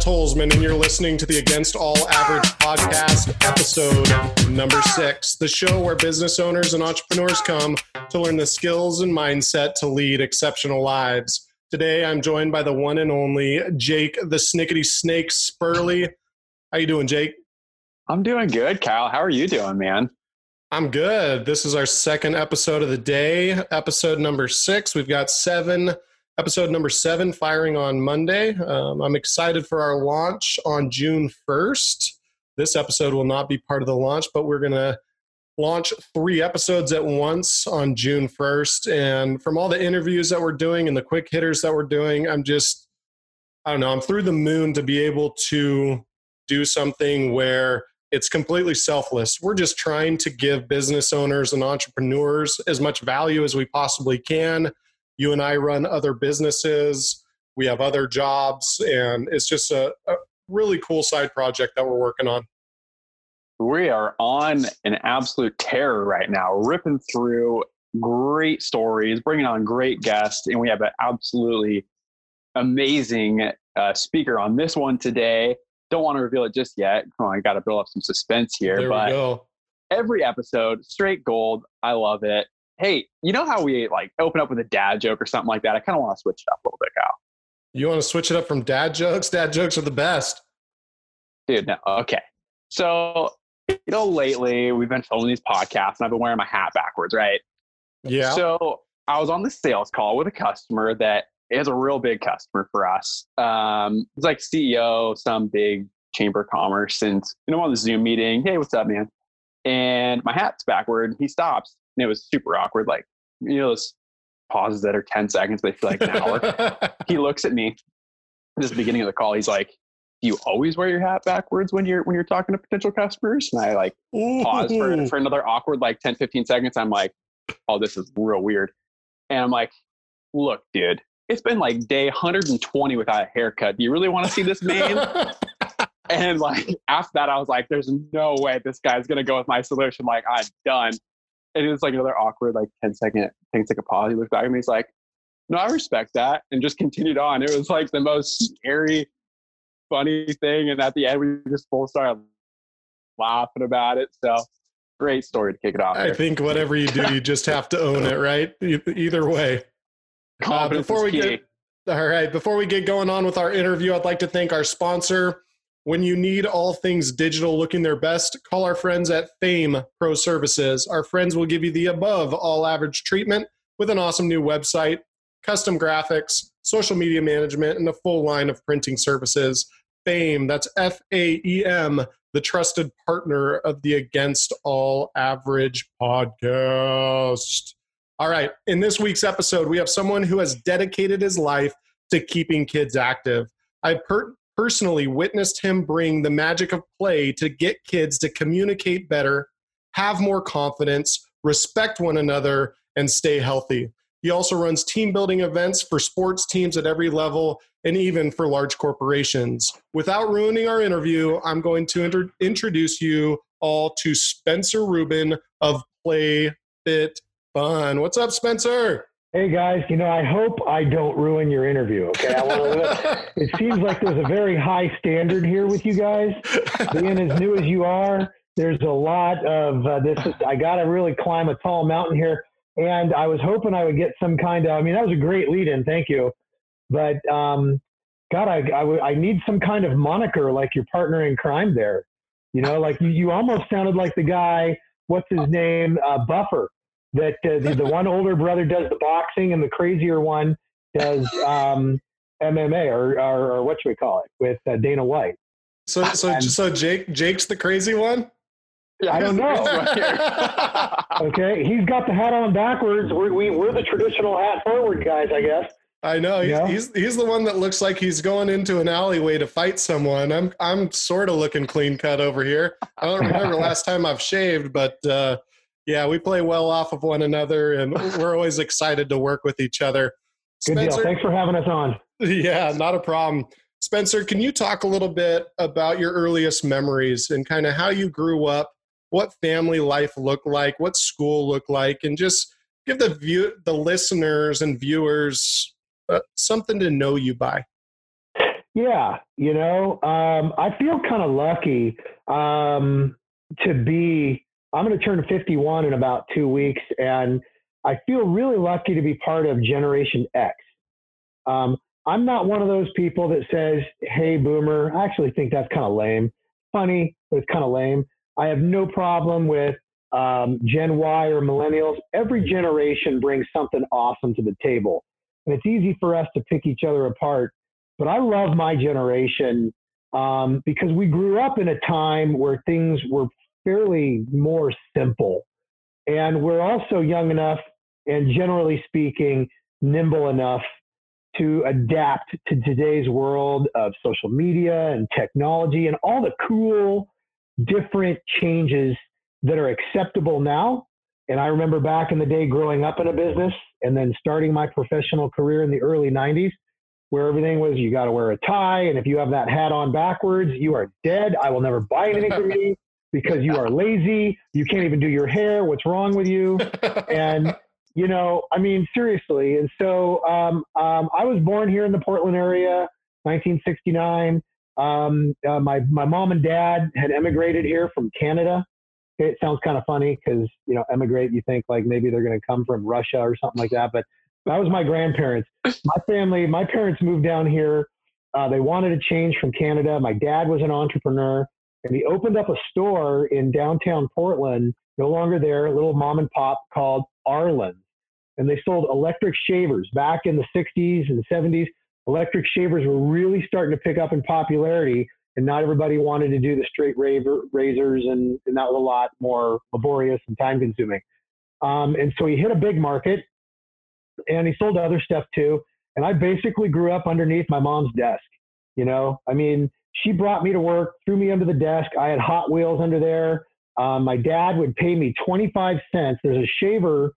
Tolsman, and you're listening to the Against All Average podcast, episode number six, the show where business owners and entrepreneurs come to learn the skills and mindset to lead exceptional lives. Today, I'm joined by the one and only Jake, the Snickety Snake Spurley. How you doing, Jake? I'm doing good, Kyle. How are you doing, man? I'm good. This is our second episode of the day, episode number six. We've got seven episode number seven firing on Monday. Um, I'm excited for our launch on June 1st. This episode will not be part of the launch, but we're going to launch three episodes at once on June 1st. And from all the interviews that we're doing and the quick hitters that we're doing, I'm just, I don't know, I'm through the moon to be able to do something where it's completely selfless. We're just trying to give business owners and entrepreneurs as much value as we possibly can you and I run other businesses. We have other jobs, and it's just a, a really cool side project that we're working on. We are on an absolute terror right now, ripping through great stories, bringing on great guests, and we have an absolutely amazing uh, speaker on this one today. Don't want to reveal it just yet. Come on, I got to build up some suspense here. There but every episode, straight gold. I love it hey, you know how we like open up with a dad joke or something like that? I kind of want to switch it up a little bit, Kyle. You want to switch it up from dad jokes? Dad jokes are the best. Dude, no. Okay. So, you know, lately we've been filming these podcasts and I've been wearing my hat backwards, right? Yeah. So I was on the sales call with a customer that is a real big customer for us. Um, it's like CEO, some big chamber of commerce. And, you know, on the Zoom meeting, hey, what's up, man? And my hat's backward. He stops and it was super awkward. Like, you know, those pauses that are 10 seconds, they feel like an hour. he looks at me. This beginning of the call. He's like, do you always wear your hat backwards when you're when you're talking to potential customers? And I like pause for, for another awkward like 10, 15 seconds. I'm like, oh, this is real weird. And I'm like, look, dude, it's been like day 120 without a haircut. Do you really want to see this man? and like after that, I was like, there's no way this guy's gonna go with my solution. Like, I'm done. And it was like another awkward, like 10 second, takes like a pause. He looked back at me. He's like, no, I respect that. And just continued on. It was like the most scary, funny thing. And at the end, we just both started laughing about it. So great story to kick it off. I think whatever you do, you just have to own it, right? Either way. Uh, before we get all right, before we get going on with our interview, I'd like to thank our sponsor, when you need all things digital looking their best, call our friends at Faem Pro Services. Our friends will give you the above all average treatment with an awesome new website, custom graphics, social media management, and a full line of printing services. Faem, that's F A E M, the trusted partner of the Against All Average podcast. All right, in this week's episode, we have someone who has dedicated his life to keeping kids active. I per- personally witnessed him bring the magic of play to get kids to communicate better, have more confidence, respect one another, and stay healthy. He also runs team building events for sports teams at every level and even for large corporations. Without ruining our interview, I'm going to inter- introduce you all to Spencer Rubin of Play Fit Fun. What's up, Spencer? Hey guys, you know, I hope I don't ruin your interview. Okay, I want to. it seems like there's a very high standard here with you guys. Being as new as you are, there's a lot of uh, this. Is, I got to really climb a tall mountain here, and I was hoping I would get some kind of. I mean, that was a great lead-in. Thank you, but um, God, I, I, I need some kind of moniker like your partner in crime there. You know, like you, you almost sounded like the guy. What's his name? Uh, Buffer that uh, the, the one older brother does the boxing and the crazier one does um, MMA or, or, or, what should we call it with uh, Dana White. So so and, so Jake Jake's the crazy one. I don't know. okay, he's got the hat on backwards. We're, we, we're the traditional hat forward guys, I guess. I know he's, he's he's the one that looks like he's going into an alleyway to fight someone. I'm I'm sort of looking clean cut over here. I don't remember last time I've shaved, but uh, yeah, we play well off of one another, and we're always excited to work with each other. Good Spencer, deal. Thanks for having us on. Yeah, not a problem. Spencer, can you talk a little bit about your earliest memories and kind of how you grew up, what family life looked like, what school looked like, and just give the view, the listeners and viewers uh, something to know you by. Yeah, you know, um, I feel kind of lucky um, to be. I'm going to turn 51 in about two weeks, and I feel really lucky to be part of Generation X. Um, I'm not one of those people that says, "Hey, Boomer." I actually think that's kind of lame. Funny, but it's kind of lame. I have no problem with um, Gen Y or millennials. Every generation brings something awesome to the table, and it's easy for us to pick each other apart but I love my generation um, because we grew up in a time where things were fairly more simple. And we're also young enough and generally speaking, nimble enough to adapt to today's world of social media and technology and all the cool, different changes that are acceptable now. And I remember back in the day growing up in a business and then starting my professional career in the early 90s where everything was you got to wear a tie, and if you have that hat on backwards, you are dead. I will never buy anything from you because you are lazy. You can't even do your hair. What's wrong with you? And you know, I mean, seriously. And so um, um, I was born here in the Portland area, 1969. Um, uh, my my mom and dad had emigrated here from Canada. It sounds kind of funny because you know, emigrate. You think like maybe they're going to come from Russia or something like that, but that was my grandparents. My family, my parents moved down here. Uh, they wanted to change from Canada. My dad was an entrepreneur, and he opened up a store in downtown Portland, no longer there, a little mom and pop called Arlen's. And they sold electric shavers back in the 60s and 70s. Electric shavers were really starting to pick up in popularity, and not everybody wanted to do the straight razors, and, and that was a lot more laborious and time consuming. Um, and so he hit a big market and he sold other stuff too. And I basically grew up underneath my mom's desk. You know, I mean, she brought me to work, threw me under the desk. I had Hot Wheels under there. Um, my dad would pay me 25 cents. There's a shaver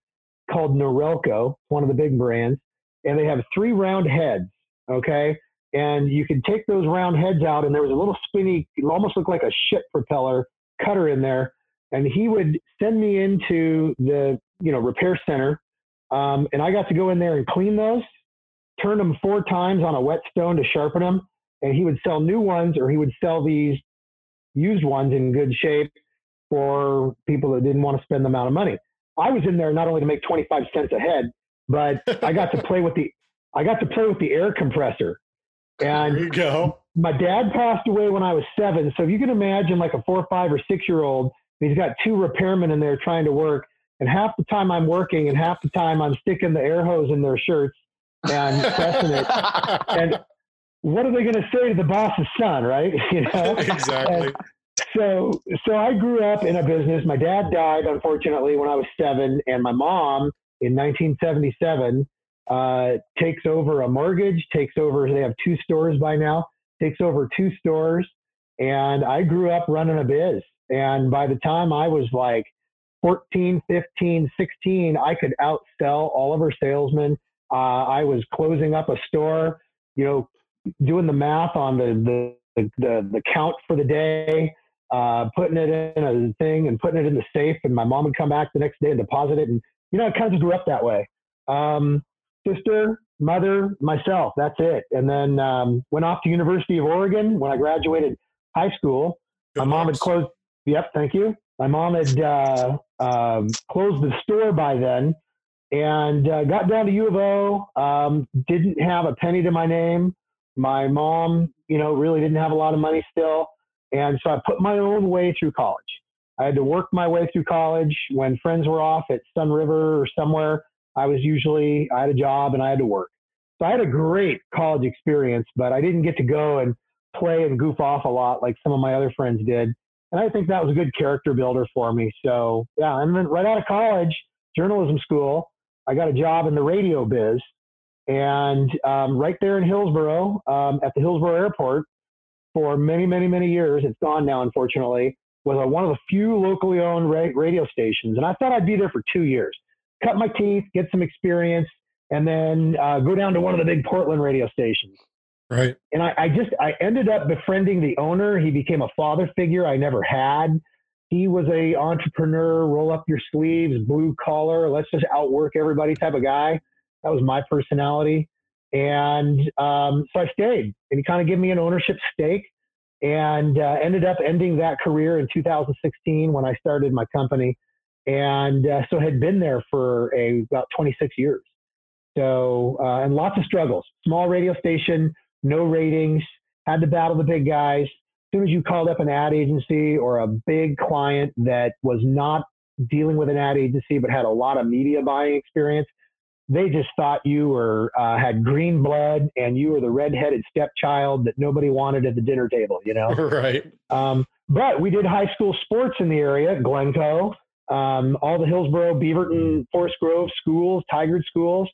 called Norelco, one of the big brands, and they have three round heads. Okay. And you could take those round heads out, and there was a little spinny, almost looked like a ship propeller cutter in there. And he would send me into the, you know, repair center um, and I got to go in there and clean those, turn them four times on a whetstone to sharpen them. And he would sell new ones or he would sell these used ones in good shape for people that didn't want to spend the amount of money. I was in there not only to make 25 cents a head, but I got to play with the I got to play with the air compressor. And there you go. My dad passed away when I was seven. So if you can imagine like a four, five, or six year old, he's got two repairmen in there trying to work. And half the time I'm working, and half the time I'm sticking the air hose in their shirts and pressing it. And what are they going to say to the boss's son, right? You know, exactly. And so, so I grew up in a business. My dad died, unfortunately, when I was seven, and my mom in 1977 uh, takes over a mortgage, takes over. They have two stores by now. Takes over two stores, and I grew up running a biz. And by the time I was like 14, 15, 16, I could outsell all of our salesmen. Uh, I was closing up a store, you know, doing the math on the, the, the, the count for the day, uh, putting it in a thing and putting it in the safe. And my mom would come back the next day and deposit it. And, you know, I kind of just grew up that way. Um, sister, mother, myself, that's it. And then um, went off to University of Oregon when I graduated high school. My mom had closed. Yep, thank you. My mom had uh, um, closed the store by then and uh, got down to U of O. Um, didn't have a penny to my name. My mom, you know, really didn't have a lot of money still. And so I put my own way through college. I had to work my way through college. When friends were off at Sunriver or somewhere, I was usually, I had a job and I had to work. So I had a great college experience, but I didn't get to go and play and goof off a lot like some of my other friends did and I think that was a good character builder for me. So yeah, and then right out of college, journalism school, I got a job in the radio biz, and um, right there in Hillsboro, um, at the Hillsboro Airport, for many, many, many years. It's gone now, unfortunately. Was a, one of the few locally owned ra- radio stations, and I thought I'd be there for two years, cut my teeth, get some experience, and then uh, go down to one of the big Portland radio stations. Right. And I, I just I ended up befriending the owner. He became a father figure I never had. He was a entrepreneur, roll up your sleeves, blue collar, let's just outwork everybody type of guy. That was my personality. And um, so I stayed, and he kind of gave me an ownership stake, and uh, ended up ending that career in 2016 when I started my company, and uh, so had been there for a about 26 years. So uh, and lots of struggles. Small radio station, no ratings, had to battle the big guys. As soon as you called up an ad agency or a big client that was not dealing with an ad agency but had a lot of media buying experience, they just thought you were uh, had green blood and you were the redheaded stepchild that nobody wanted at the dinner table. You know, right? Um, but we did high school sports in the area, Glencoe, um, all the Hillsboro, Beaverton, Forest Grove schools, Tigard schools,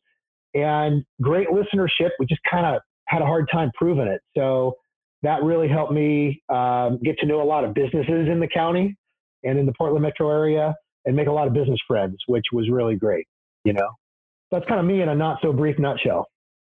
and great listenership. We just kind of had a hard time proving it. So that really helped me um, get to know a lot of businesses in the county and in the Portland metro area and make a lot of business friends, which was really great. You know, that's kind of me in a not so brief nutshell.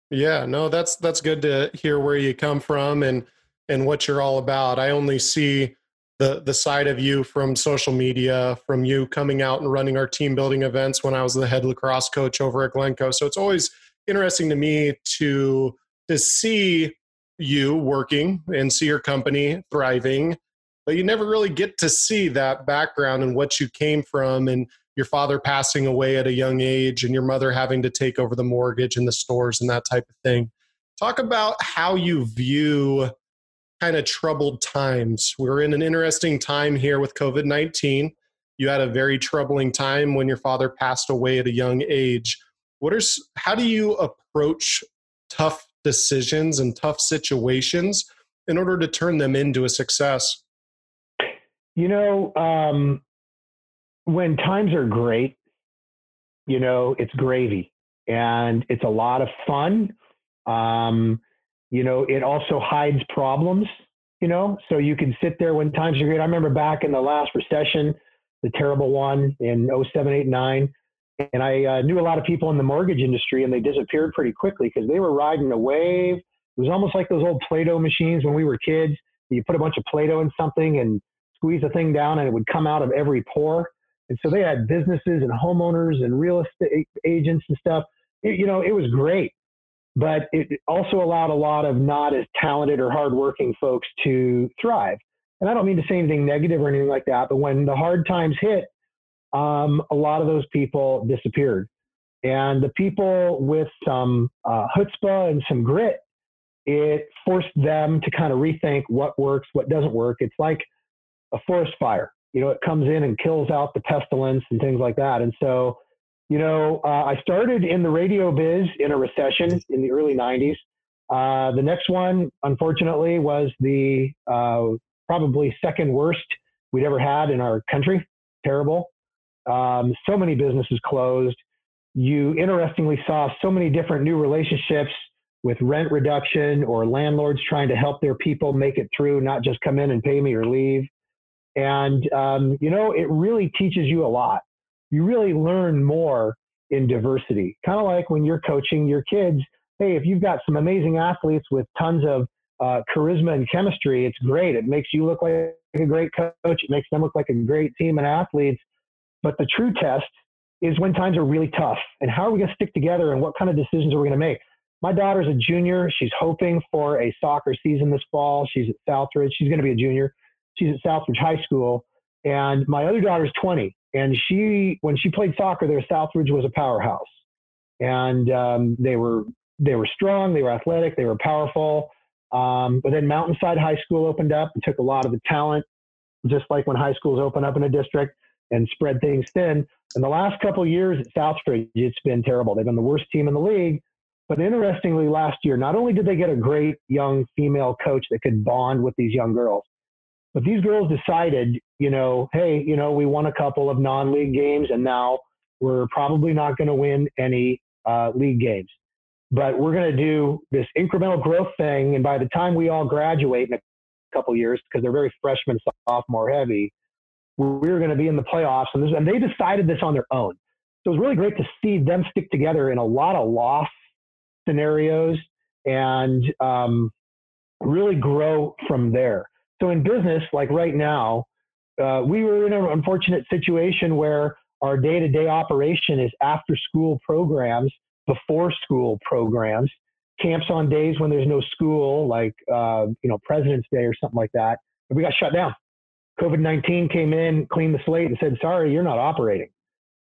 Yeah, no, that's that's good to hear where you come from and and what you're all about. I only see the the side of you from social media, from you coming out and running our team building events when I was the head lacrosse coach over at Glencoe. So it's always interesting to me to to see you working and see your company thriving but you never really get to see that background and what you came from and your father passing away at a young age and your mother having to take over the mortgage and the stores and that type of thing. Talk about how you view kind of troubled times. We're in an interesting time here with COVID 19. You had a very troubling time when your father passed away at a young age. What are, how do you approach tough decisions and tough situations in order to turn them into a success? You know, um, when times are great, you know, it's gravy and it's a lot of fun. Um, you know, it also hides problems, you know, so you can sit there when times are great. I remember back in the last recession, the terrible one in 07, 8, 9. And I uh, knew a lot of people in the mortgage industry and they disappeared pretty quickly because they were riding a wave. It was almost like those old Play Doh machines when we were kids. You put a bunch of Play Doh in something and squeeze the thing down and it would come out of every pore. And so they had businesses and homeowners and real estate agents and stuff. It, you know, it was great, but it also allowed a lot of not as talented or hardworking folks to thrive. And I don't mean to say anything negative or anything like that, but when the hard times hit, um, a lot of those people disappeared. And the people with some uh, chutzpah and some grit, it forced them to kind of rethink what works, what doesn't work. It's like a forest fire you know, it comes in and kills out the pestilence and things like that. And so, you know, uh, I started in the radio biz in a recession in the early 90s. Uh, the next one, unfortunately, was the uh, probably second worst we'd ever had in our country. Terrible. Um, so many businesses closed. You interestingly saw so many different new relationships with rent reduction or landlords trying to help their people make it through, not just come in and pay me or leave. And, um, you know, it really teaches you a lot. You really learn more in diversity. Kind of like when you're coaching your kids. Hey, if you've got some amazing athletes with tons of uh, charisma and chemistry, it's great. It makes you look like a great coach. It makes them look like a great team and athletes. But the true test is when times are really tough and how are we going to stick together and what kind of decisions are we going to make? My daughter's a junior. She's hoping for a soccer season this fall. She's at Southridge. She's going to be a junior she's at Southridge High School, and my other daughter's 20, and she when she played soccer there, Southridge was a powerhouse, and um, they were they were strong, they were athletic, they were powerful. Um, but then Mountainside High School opened up and took a lot of the talent, just like when high schools open up in a district and spread things thin. In the last couple years at Southridge, it's been terrible. They've been the worst team in the league. But interestingly, last year, not only did they get a great young female coach that could bond with these young girls, but these girls decided, you know, hey, you know, we won a couple of non-league games, and now we're probably not going to win any uh, league games. But we're going to do this incremental growth thing, and by the time we all graduate in a couple years, because they're very freshman, sophomore heavy, we're going to be in the playoffs. And, this, and they decided this on their own. So it was really great to see them stick together in a lot of loss scenarios and um, really grow from there. So in business, like right now, uh, we were in an unfortunate situation where our day-to-day operation is after-school programs, before-school programs, camps on days when there's no school, like uh, you know President's Day or something like that. And we got shut down. COVID 19 came in, cleaned the slate, and said, "Sorry, you're not operating."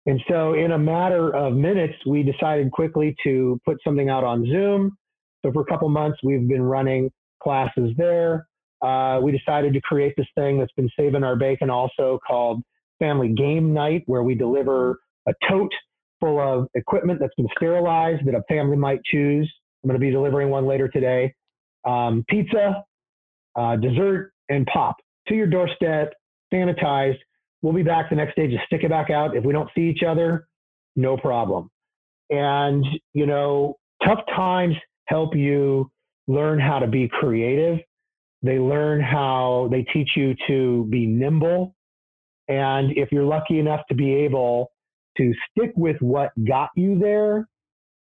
And so, in a matter of minutes, we decided quickly to put something out on Zoom. So, for a couple months, we've been running classes there. Uh, we decided to create this thing that's been saving our bacon also called Family Game Night, where we deliver a tote full of equipment that's been sterilized that a family might choose. I'm going to be delivering one later today. Um, pizza, uh, dessert, and pop to your doorstep, sanitized. We'll be back the next day. Just stick it back out. If we don't see each other, no problem. And, you know, tough times help you learn how to be creative. They learn how they teach you to be nimble. And if you're lucky enough to be able to stick with what got you there,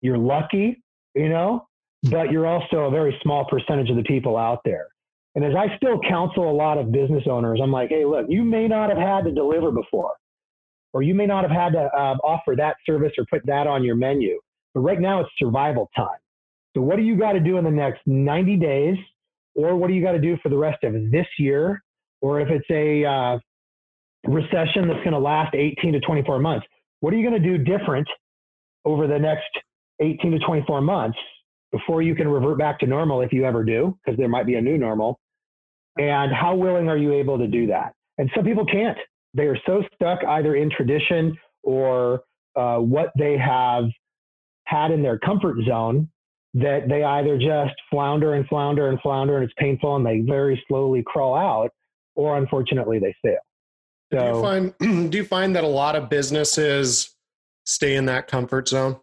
you're lucky, you know, but you're also a very small percentage of the people out there. And as I still counsel a lot of business owners, I'm like, hey, look, you may not have had to deliver before, or you may not have had to uh, offer that service or put that on your menu. But right now it's survival time. So what do you got to do in the next 90 days, or what do you got to do for the rest of this year, or if it's a uh, recession that's going to last 18 to 24 months, what are you going to do different over the next 18 to 24 months before you can revert back to normal if you ever do, because there might be a new normal and how willing are you able to do that? And some people can't. They are so stuck either in tradition or uh, what they have had in their comfort zone that they either just flounder and flounder and flounder and it's painful and they very slowly crawl out, or unfortunately they fail. So, do you find do you find that a lot of businesses stay in that comfort zone?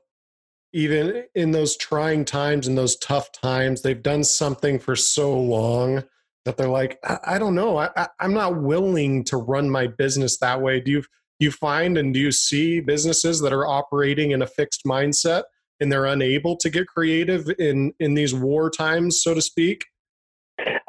Even in those trying times and those tough times, they've done something for so long that they're like, I, I don't know, I, I, I'm not willing to run my business that way. Do you you find and do you see businesses that are operating in a fixed mindset and they're unable to get creative in in these war times, so to speak?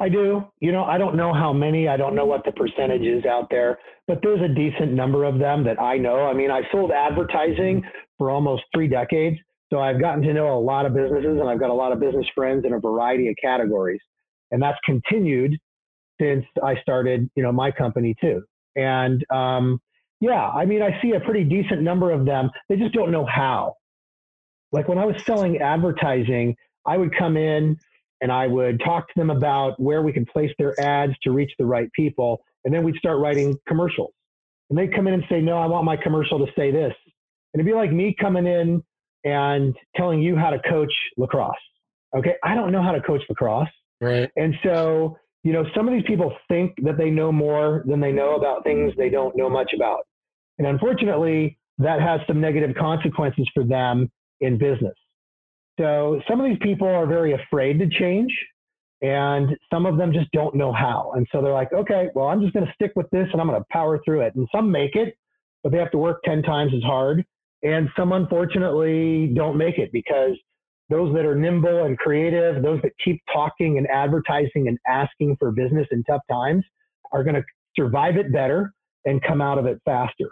I do. You know, I don't know how many. I don't know what the percentage is out there, but there's a decent number of them that I know. I mean, I've sold advertising for almost three decades. So I've gotten to know a lot of businesses and I've got a lot of business friends in a variety of categories and that's continued since I started, you know, my company too. And um, yeah, I mean, I see a pretty decent number of them. They just don't know how. Like when I was selling advertising, I would come in and I would talk to them about where we can place their ads to reach the right people, and then we'd start writing commercials. And they'd come in and say, "No, I want my commercial to say this." And it'd be like me coming in and telling you how to coach lacrosse. Okay, I don't know how to coach lacrosse. Right. And so, you know, some of these people think that they know more than they know about things they don't know much about. And unfortunately, that has some negative consequences for them in business. So some of these people are very afraid to change and some of them just don't know how. And so they're like, okay, well, I'm just going to stick with this and I'm going to power through it. And some make it, but they have to work 10 times as hard. And some unfortunately don't make it because those that are nimble and creative, those that keep talking and advertising and asking for business in tough times are going to survive it better and come out of it faster.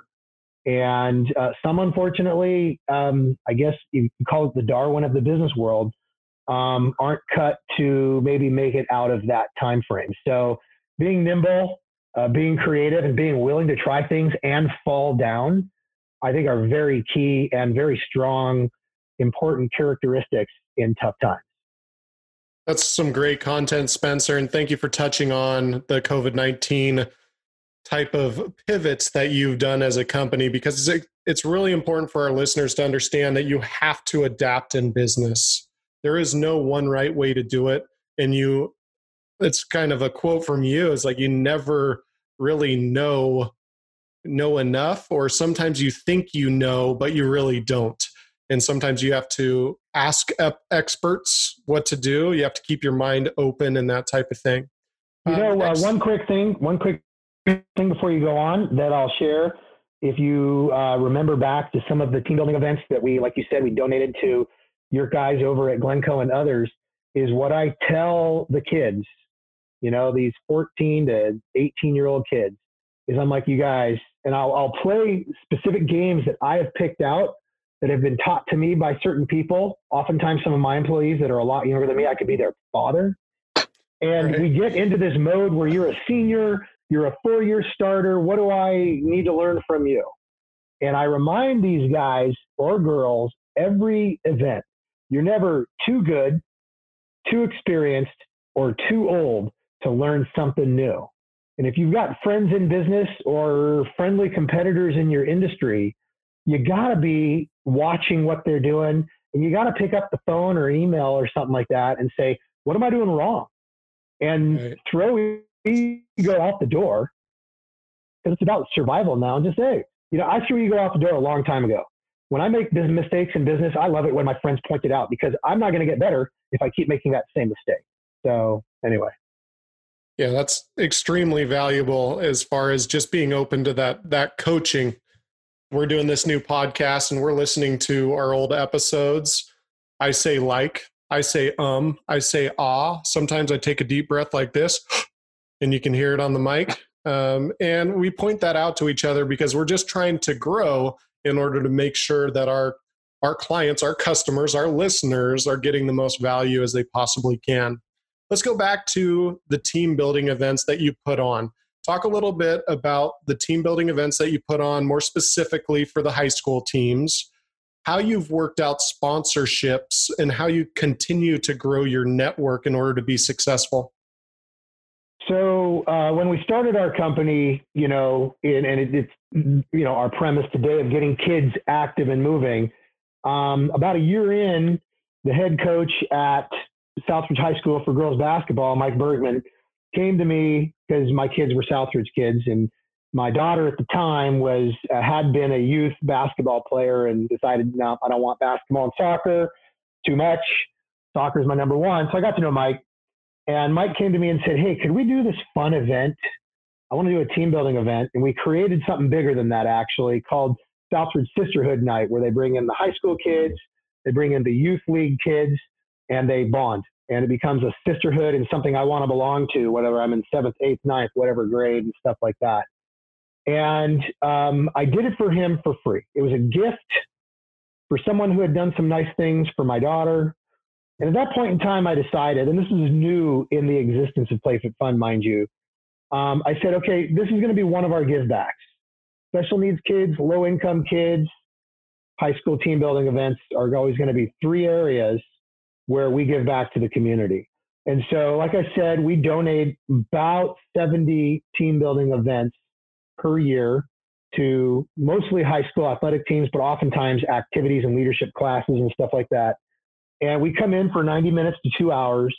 And uh, some, unfortunately, um, I guess you call it the Darwin of the business world, um, aren't cut to maybe make it out of that time frame. So being nimble, uh, being creative, and being willing to try things and fall down, I think are very key and very strong important characteristics in tough times. That's some great content, Spencer, and thank you for touching on the COVID 19 type of pivots that you've done as a company because it's really important for our listeners to understand that you have to adapt in business. There is no one right way to do it. And you, it's kind of a quote from you it's like you never really know know enough or sometimes you think you know but you really don't and sometimes you have to ask experts what to do you have to keep your mind open and that type of thing you know uh, one quick thing one quick thing before you go on that i'll share if you uh, remember back to some of the team building events that we like you said we donated to your guys over at glencoe and others is what i tell the kids you know these 14 to 18 year old kids is i'm like you guys and I'll, I'll play specific games that i have picked out that have been taught to me by certain people. Oftentimes, some of my employees that are a lot younger than me, I could be their father. And right. we get into this mode where you're a senior, you're a four year starter. What do I need to learn from you? And I remind these guys or girls every event you're never too good, too experienced, or too old to learn something new. And if you've got friends in business or friendly competitors in your industry, you got to be watching what they're doing and you got to pick up the phone or email or something like that and say, what am I doing wrong? And right. throw ego out the door because it's about survival now and just say, you know, I threw ego out the door a long time ago. When I make mistakes in business, I love it when my friends point it out because I'm not going to get better if I keep making that same mistake. So, anyway. Yeah, that's extremely valuable as far as just being open to that that coaching. We're doing this new podcast and we're listening to our old episodes. I say like, I say um, I say ah. Sometimes I take a deep breath like this, and you can hear it on the mic. Um, and we point that out to each other because we're just trying to grow in order to make sure that our our clients, our customers, our listeners are getting the most value as they possibly can. Let's go back to the team building events that you put on. Talk a little bit about the team building events that you put on, more specifically for the high school teams, how you've worked out sponsorships, and how you continue to grow your network in order to be successful. So uh, when we started our company, you know, in, and it, it's you know our premise today of getting kids active and moving. Um, about a year in, the head coach at Southridge High School for girls basketball, Mike Bergman, came to me because my kids were Southridge kids, and my daughter at the time was uh, had been a youth basketball player and decided, no, I don't want basketball and soccer too much. Soccer is my number one. So I got to know Mike, and Mike came to me and said, Hey, could we do this fun event? I want to do a team building event. And we created something bigger than that, actually, called Southridge Sisterhood Night, where they bring in the high school kids, they bring in the youth league kids, and they bond and it becomes a sisterhood and something I want to belong to, whether I'm in seventh, eighth, ninth, whatever grade and stuff like that. And um, I did it for him for free. It was a gift for someone who had done some nice things for my daughter. And at that point in time, I decided, and this is new in the existence of PlayFit Fun, mind you. Um, I said, okay, this is going to be one of our give backs. Special needs kids, low income kids, high school team building events are always going to be three areas where we give back to the community. And so, like I said, we donate about 70 team building events per year to mostly high school athletic teams, but oftentimes activities and leadership classes and stuff like that. And we come in for 90 minutes to two hours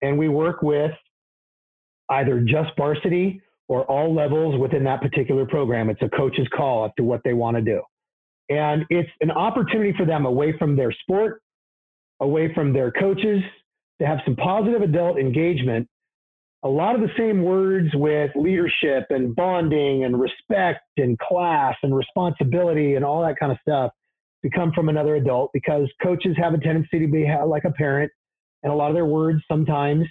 and we work with either just varsity or all levels within that particular program. It's a coach's call up to what they want to do. And it's an opportunity for them away from their sport away from their coaches to have some positive adult engagement. A lot of the same words with leadership and bonding and respect and class and responsibility and all that kind of stuff to come from another adult because coaches have a tendency to be like a parent and a lot of their words sometimes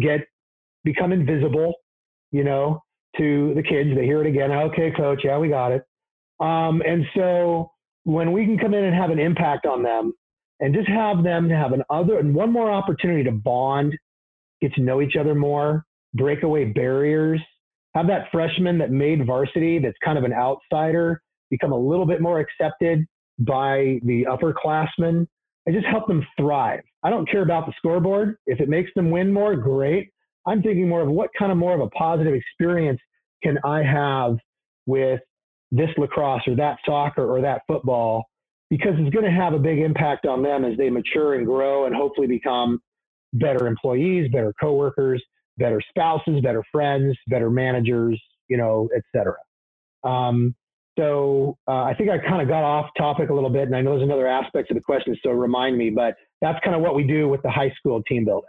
get become invisible, you know, to the kids. They hear it again. Okay, coach. Yeah, we got it. Um, and so when we can come in and have an impact on them and just have them have an other and one more opportunity to bond, get to know each other more, break away barriers, have that freshman that made varsity that's kind of an outsider become a little bit more accepted by the upperclassmen and just help them thrive. I don't care about the scoreboard. If it makes them win more, great. I'm thinking more of what kind of more of a positive experience can I have with this lacrosse or that soccer or that football because it's going to have a big impact on them as they mature and grow and hopefully become better employees, better coworkers, better spouses, better friends, better managers, you know, et cetera. Um, so uh, I think I kind of got off topic a little bit, and I know there's another aspect of the question, so remind me. But that's kind of what we do with the high school team building.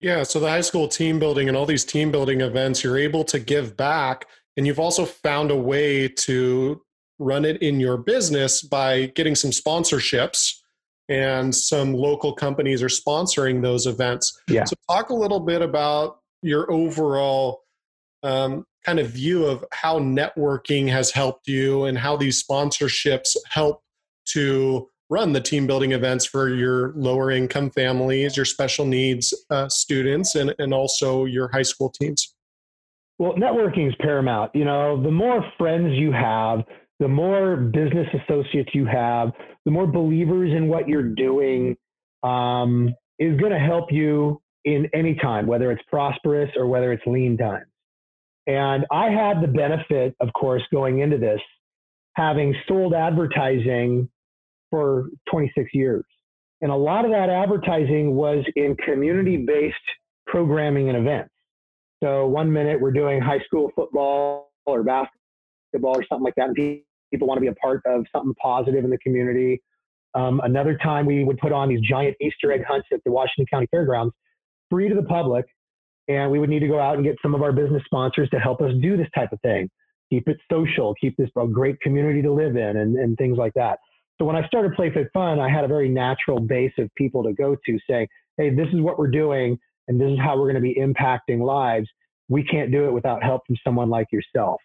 Yeah, so the high school team building and all these team building events, you're able to give back, and you've also found a way to run it in your business by getting some sponsorships and some local companies are sponsoring those events. Yeah. So talk a little bit about your overall um, kind of view of how networking has helped you and how these sponsorships help to run the team building events for your lower income families, your special needs uh, students, and, and also your high school teams? Well, networking is paramount. You know, the more friends you have, the more business associates you have, the more believers in what you're doing um, is going to help you in any time, whether it's prosperous or whether it's lean times. And I had the benefit, of course, going into this, having sold advertising for 26 years. And a lot of that advertising was in community based programming and events. So one minute we're doing high school football or basketball or something like that, and people want to be a part of something positive in the community. Um, another time we would put on these giant Easter egg hunts at the Washington County Fairgrounds, free to the public, and we would need to go out and get some of our business sponsors to help us do this type of thing. Keep it social, keep this a great community to live in, and, and things like that. So when I started Play Fit Fun, I had a very natural base of people to go to saying, hey, this is what we're doing, and this is how we're going to be impacting lives. We can't do it without help from someone like yourself.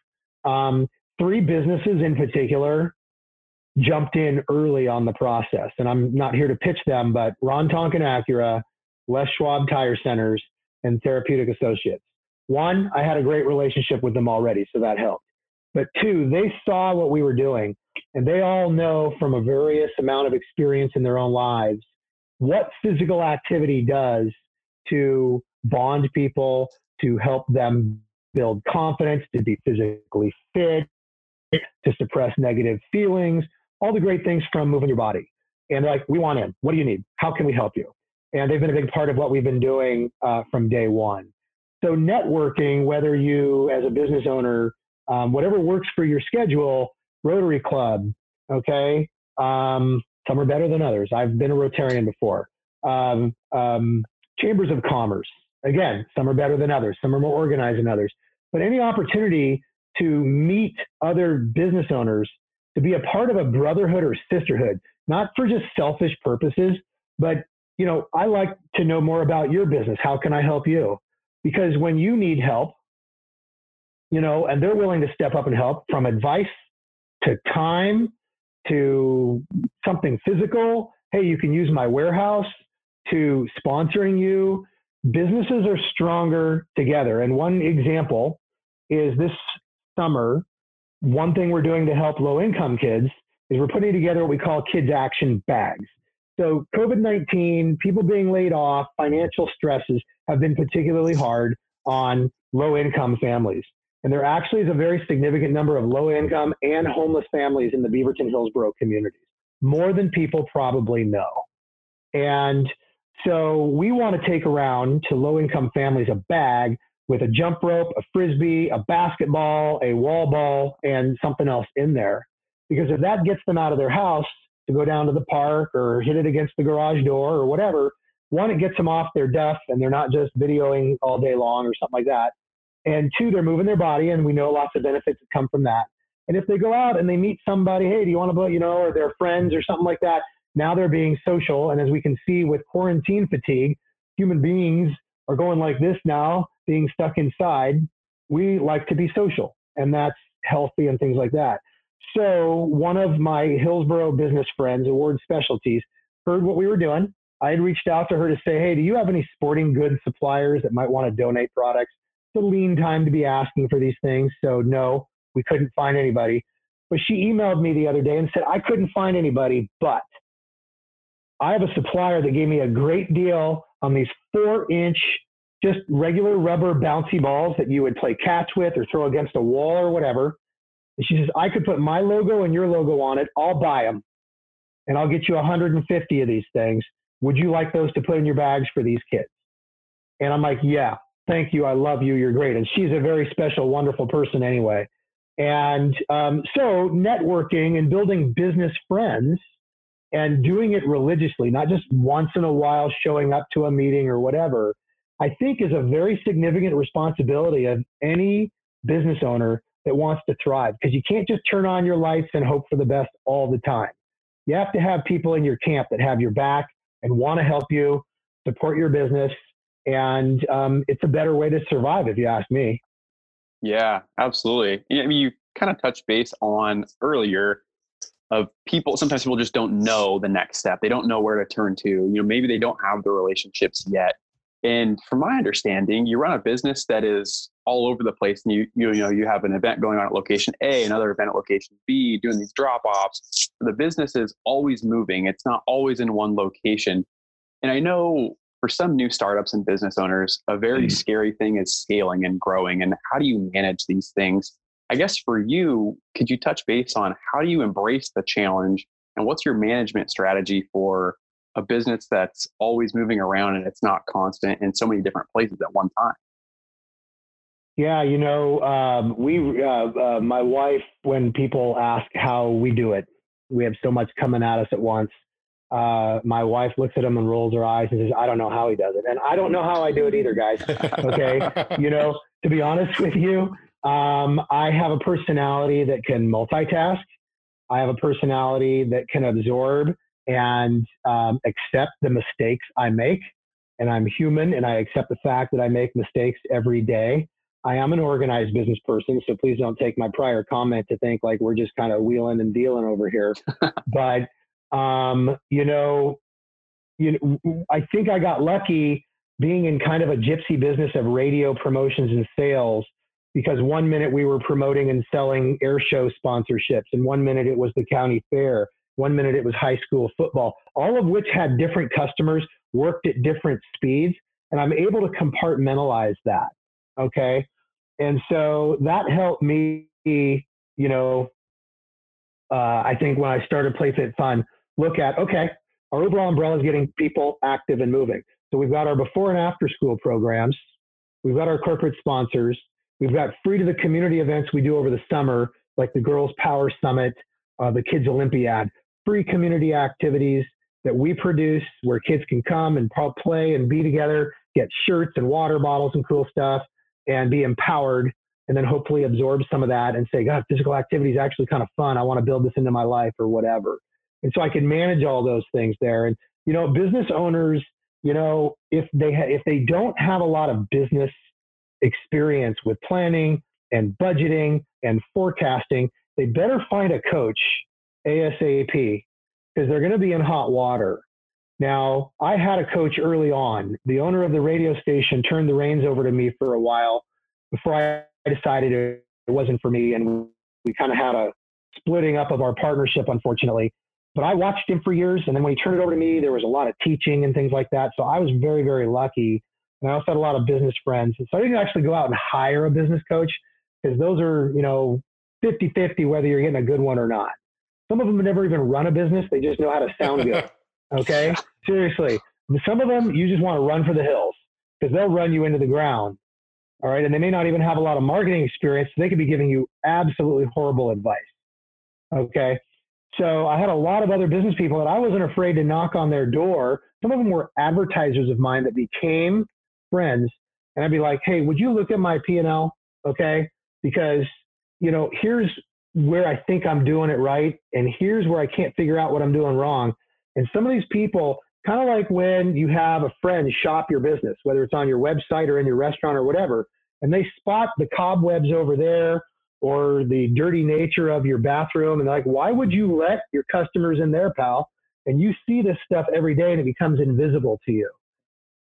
Um, three businesses in particular jumped in early on the process. And I'm not here to pitch them, but Ron Tonkin Acura, Les Schwab Tire Centers, and Therapeutic Associates. One, I had a great relationship with them already, so that helped. But two, they saw what we were doing, and they all know from a various amount of experience in their own lives what physical activity does to bond people, to help them build confidence, to be physically fit, to suppress negative feelings, all the great things from moving your body. And they're like, we want in. What do you need? How can we help you? And they've been a big part of what we've been doing uh, from day one. So, networking, whether you as a business owner, um, whatever works for your schedule, Rotary Club, okay? Um, some are better than others. I've been a Rotarian before. Um, um chambers of Commerce, again, some are better than others, some are more organized than others. But any opportunity to meet other business owners, to be a part of a brotherhood or sisterhood, not for just selfish purposes, but you know, I like to know more about your business. How can I help you? Because when you need help, you know, and they're willing to step up and help from advice to time to something physical. Hey, you can use my warehouse to sponsoring you. Businesses are stronger together. And one example is this summer, one thing we're doing to help low income kids is we're putting together what we call kids action bags. So COVID 19, people being laid off, financial stresses have been particularly hard on low income families. And there actually is a very significant number of low income and homeless families in the Beaverton Hillsboro communities, more than people probably know. And so we want to take around to low income families a bag with a jump rope, a frisbee, a basketball, a wall ball, and something else in there. Because if that gets them out of their house to go down to the park or hit it against the garage door or whatever, one, it gets them off their duff and they're not just videoing all day long or something like that. And two, they're moving their body, and we know lots of benefits that come from that. And if they go out and they meet somebody, hey, do you want to, you know, or their friends or something like that, now they're being social. And as we can see with quarantine fatigue, human beings are going like this now being stuck inside, we like to be social and that's healthy and things like that. So one of my Hillsboro business friends, Award Specialties, heard what we were doing. I had reached out to her to say, hey, do you have any sporting goods suppliers that might want to donate products? It's a lean time to be asking for these things. So no, we couldn't find anybody. But she emailed me the other day and said, I couldn't find anybody, but I have a supplier that gave me a great deal on these four inch just regular rubber bouncy balls that you would play catch with or throw against a wall or whatever. And she says, I could put my logo and your logo on it. I'll buy them and I'll get you 150 of these things. Would you like those to put in your bags for these kids? And I'm like, yeah, thank you. I love you. You're great. And she's a very special, wonderful person anyway. And um, so networking and building business friends and doing it religiously, not just once in a while showing up to a meeting or whatever, I think is a very significant responsibility of any business owner that wants to thrive because you can't just turn on your lights and hope for the best all the time. You have to have people in your camp that have your back and want to help you, support your business, and um, it's a better way to survive, if you ask me. Yeah, absolutely. I mean, you kind of touched base on earlier of people sometimes people just don't know the next step they don't know where to turn to you know maybe they don't have the relationships yet and from my understanding you run a business that is all over the place and you you, you know you have an event going on at location a another event at location b doing these drop offs the business is always moving. It's not always in one location. And i know for some new startups and business owners a very mm. scary thing is scaling and growing. And how do you manage these things? I guess for you, could you touch base on how do you embrace the challenge? And what's your management strategy for a business that's always moving around and it's not constant in so many different places at one time? Yeah, you know, um, we, uh, uh, my wife, when people ask how we do it, we have so much coming at us at once. Uh, my wife looks at him and rolls her eyes and says, I don't know how he does it. And I don't know how I do it either, guys. Okay. you know, to be honest with you, um, I have a personality that can multitask. I have a personality that can absorb and um, accept the mistakes I make. And I'm human and I accept the fact that I make mistakes every day. I am an organized business person, so please don't take my prior comment to think like we're just kind of wheeling and dealing over here. but um, you know, you know, I think I got lucky being in kind of a gypsy business of radio promotions and sales because one minute we were promoting and selling air show sponsorships, and one minute it was the county fair, one minute it was high school football, all of which had different customers, worked at different speeds, and I'm able to compartmentalize that. Okay. And so that helped me, you know, uh, I think when I started PlayFit Fun, look at, okay, our overall umbrella is getting people active and moving. So we've got our before and after school programs. We've got our corporate sponsors. We've got free to the community events we do over the summer, like the Girls Power Summit, uh, the Kids Olympiad, free community activities that we produce where kids can come and play and be together, get shirts and water bottles and cool stuff, and be empowered. And then hopefully absorb some of that and say, God, physical activity is actually kind of fun. I want to build this into my life or whatever. And so I can manage all those things there. And, you know, business owners, you know, if they ha- if they don't have a lot of business experience with planning and budgeting and forecasting, they better find a coach ASAP because they're going to be in hot water. Now, I had a coach early on. The owner of the radio station turned the reins over to me for a while before I decided it wasn't for me. And we kind of had a splitting up of our partnership, unfortunately. But I watched him for years. And then when he turned it over to me, there was a lot of teaching and things like that. So I was very, very lucky and I also had a lot of business friends. So I didn't actually go out and hire a business coach because those are, you know, 50 50 whether you're getting a good one or not. Some of them have never even run a business, they just know how to sound good. Okay? Seriously. Some of them you just want to run for the hills because they'll run you into the ground. All right. And they may not even have a lot of marketing experience. So they could be giving you absolutely horrible advice. Okay. So I had a lot of other business people that I wasn't afraid to knock on their door. Some of them were advertisers of mine that became friends and I'd be like, hey, would you look at my P&L? Okay. Because, you know, here's where I think I'm doing it right. And here's where I can't figure out what I'm doing wrong. And some of these people, kind of like when you have a friend shop your business, whether it's on your website or in your restaurant or whatever, and they spot the cobwebs over there or the dirty nature of your bathroom. And they're like, why would you let your customers in there, pal? And you see this stuff every day and it becomes invisible to you.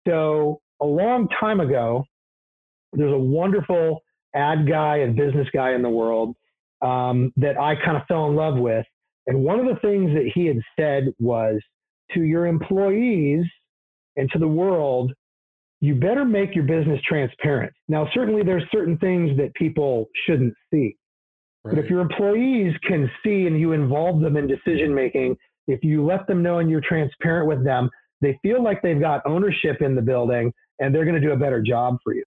So a long time ago, there's a wonderful ad guy and business guy in the world um, that I kind of fell in love with. And one of the things that he had said was to your employees and to the world, you better make your business transparent. Now, certainly there's certain things that people shouldn't see. Right. But if your employees can see and you involve them in decision making, if you let them know and you're transparent with them, they feel like they've got ownership in the building and they're going to do a better job for you.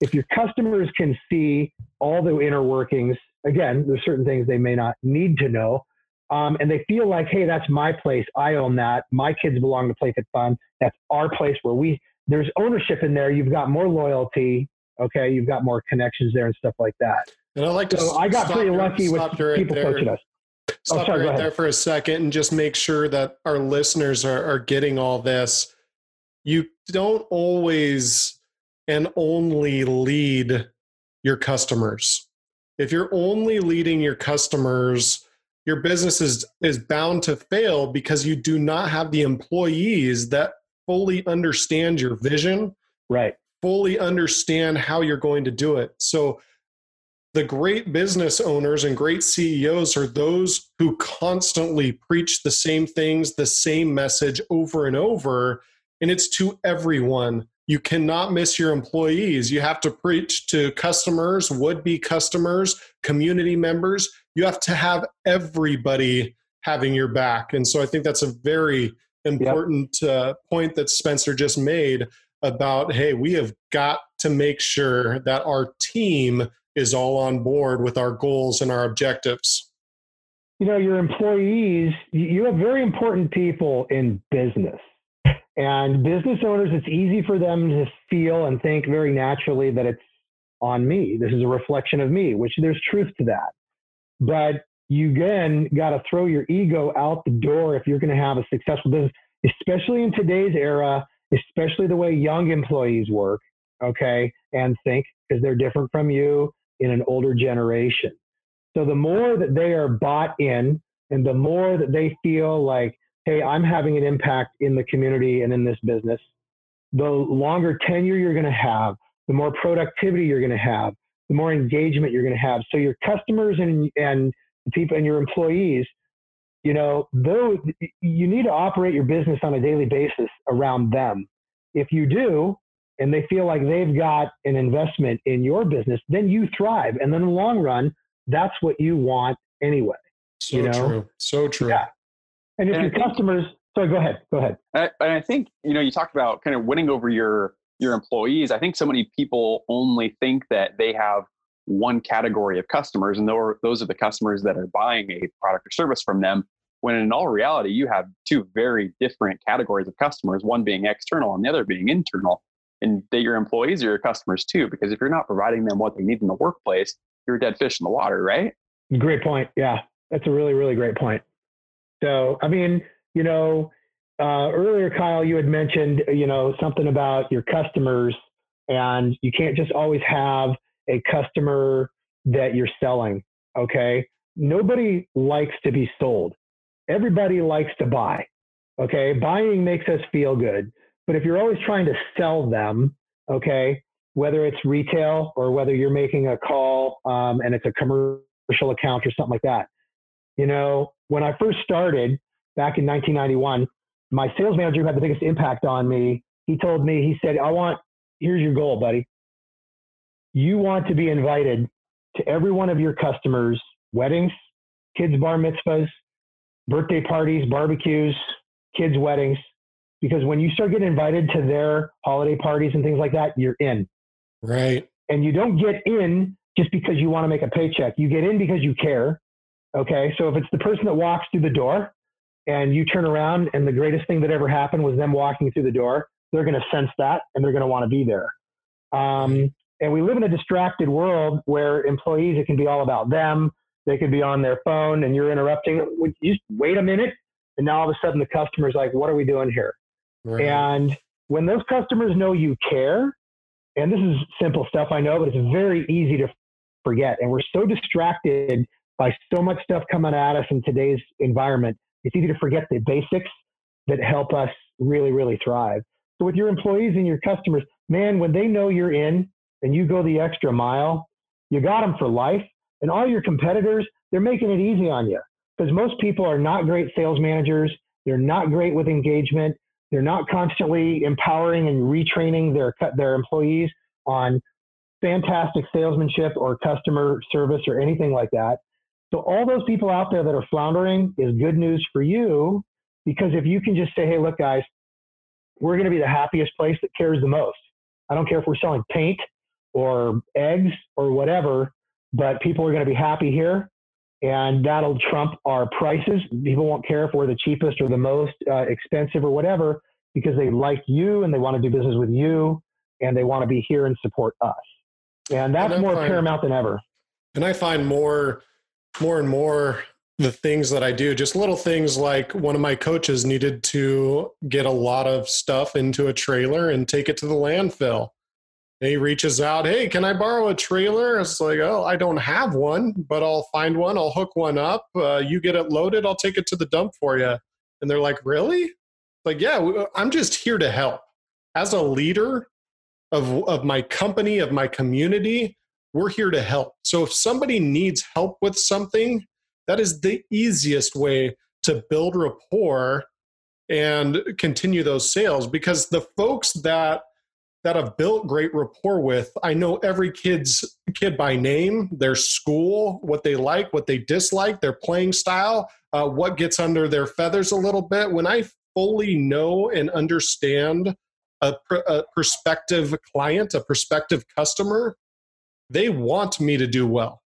If your customers can see all the inner workings, again, there's certain things they may not need to know, um, and they feel like, hey, that's my place. I own that. My kids belong to PlayFit Fun. That's our place where we there's ownership in there. You've got more loyalty. Okay, you've got more connections there and stuff like that. And I like to. So I got pretty lucky with right people there. coaching us. Oh, stop oh, sorry, right there for a second and just make sure that our listeners are, are getting all this you don't always and only lead your customers. If you're only leading your customers your business is is bound to fail because you do not have the employees that fully understand your vision right fully understand how you're going to do it so the great business owners and great CEOs are those who constantly preach the same things, the same message over and over, and it's to everyone. You cannot miss your employees. You have to preach to customers, would be customers, community members. You have to have everybody having your back. And so I think that's a very important yep. uh, point that Spencer just made about hey, we have got to make sure that our team is all on board with our goals and our objectives? You know, your employees, you have very important people in business. And business owners, it's easy for them to feel and think very naturally that it's on me. This is a reflection of me, which there's truth to that. But you again got to throw your ego out the door if you're going to have a successful business, especially in today's era, especially the way young employees work, okay, and think because they're different from you in an older generation. So the more that they are bought in and the more that they feel like, hey, I'm having an impact in the community and in this business, the longer tenure you're going to have, the more productivity you're going to have, the more engagement you're going to have. So your customers and, and people and your employees, you know, though you need to operate your business on a daily basis around them. If you do, and they feel like they've got an investment in your business, then you thrive. And then in the long run, that's what you want anyway. So you know? true. So true. Yeah. And if and your think, customers, sorry, go ahead. Go ahead. And I, I think, you know, you talked about kind of winning over your your employees. I think so many people only think that they have one category of customers, and those are the customers that are buying a product or service from them. When in all reality, you have two very different categories of customers, one being external and the other being internal and that your employees are your customers too. Because if you're not providing them what they need in the workplace, you're a dead fish in the water, right? Great point. Yeah, that's a really, really great point. So, I mean, you know, uh, earlier, Kyle, you had mentioned, you know, something about your customers, and you can't just always have a customer that you're selling. Okay. Nobody likes to be sold. Everybody likes to buy. Okay. Buying makes us feel good. But if you're always trying to sell them, okay, whether it's retail or whether you're making a call um, and it's a commercial account or something like that, you know, when I first started back in 1991, my sales manager who had the biggest impact on me, he told me, he said, I want, here's your goal, buddy. You want to be invited to every one of your customers' weddings, kids' bar mitzvahs, birthday parties, barbecues, kids' weddings, because when you start getting invited to their holiday parties and things like that, you're in. Right. And you don't get in just because you want to make a paycheck. You get in because you care. Okay. So if it's the person that walks through the door and you turn around and the greatest thing that ever happened was them walking through the door, they're going to sense that and they're going to want to be there. Um, and we live in a distracted world where employees, it can be all about them. They could be on their phone and you're interrupting. You just wait a minute. And now all of a sudden the customer's like, what are we doing here? Right. And when those customers know you care, and this is simple stuff I know, but it's very easy to forget. And we're so distracted by so much stuff coming at us in today's environment. It's easy to forget the basics that help us really, really thrive. So with your employees and your customers, man, when they know you're in and you go the extra mile, you got them for life. And all your competitors, they're making it easy on you because most people are not great sales managers. They're not great with engagement. They're not constantly empowering and retraining their their employees on fantastic salesmanship or customer service or anything like that. So all those people out there that are floundering is good news for you because if you can just say, "Hey, look, guys, we're going to be the happiest place that cares the most." I don't care if we're selling paint or eggs or whatever, but people are going to be happy here and that'll trump our prices. People won't care if we're the cheapest or the most uh, expensive or whatever because they like you and they want to do business with you and they want to be here and support us. And that's and more find, paramount than ever. And I find more, more and more the things that I do, just little things like one of my coaches needed to get a lot of stuff into a trailer and take it to the landfill. And he reaches out, hey, can I borrow a trailer? It's like, oh, I don't have one, but I'll find one. I'll hook one up. Uh, you get it loaded. I'll take it to the dump for you. And they're like, really? Like, yeah, I'm just here to help. As a leader of, of my company, of my community, we're here to help. So if somebody needs help with something, that is the easiest way to build rapport and continue those sales because the folks that that have built great rapport with i know every kid's kid by name their school what they like what they dislike their playing style uh, what gets under their feathers a little bit when i fully know and understand a, a prospective client a prospective customer they want me to do well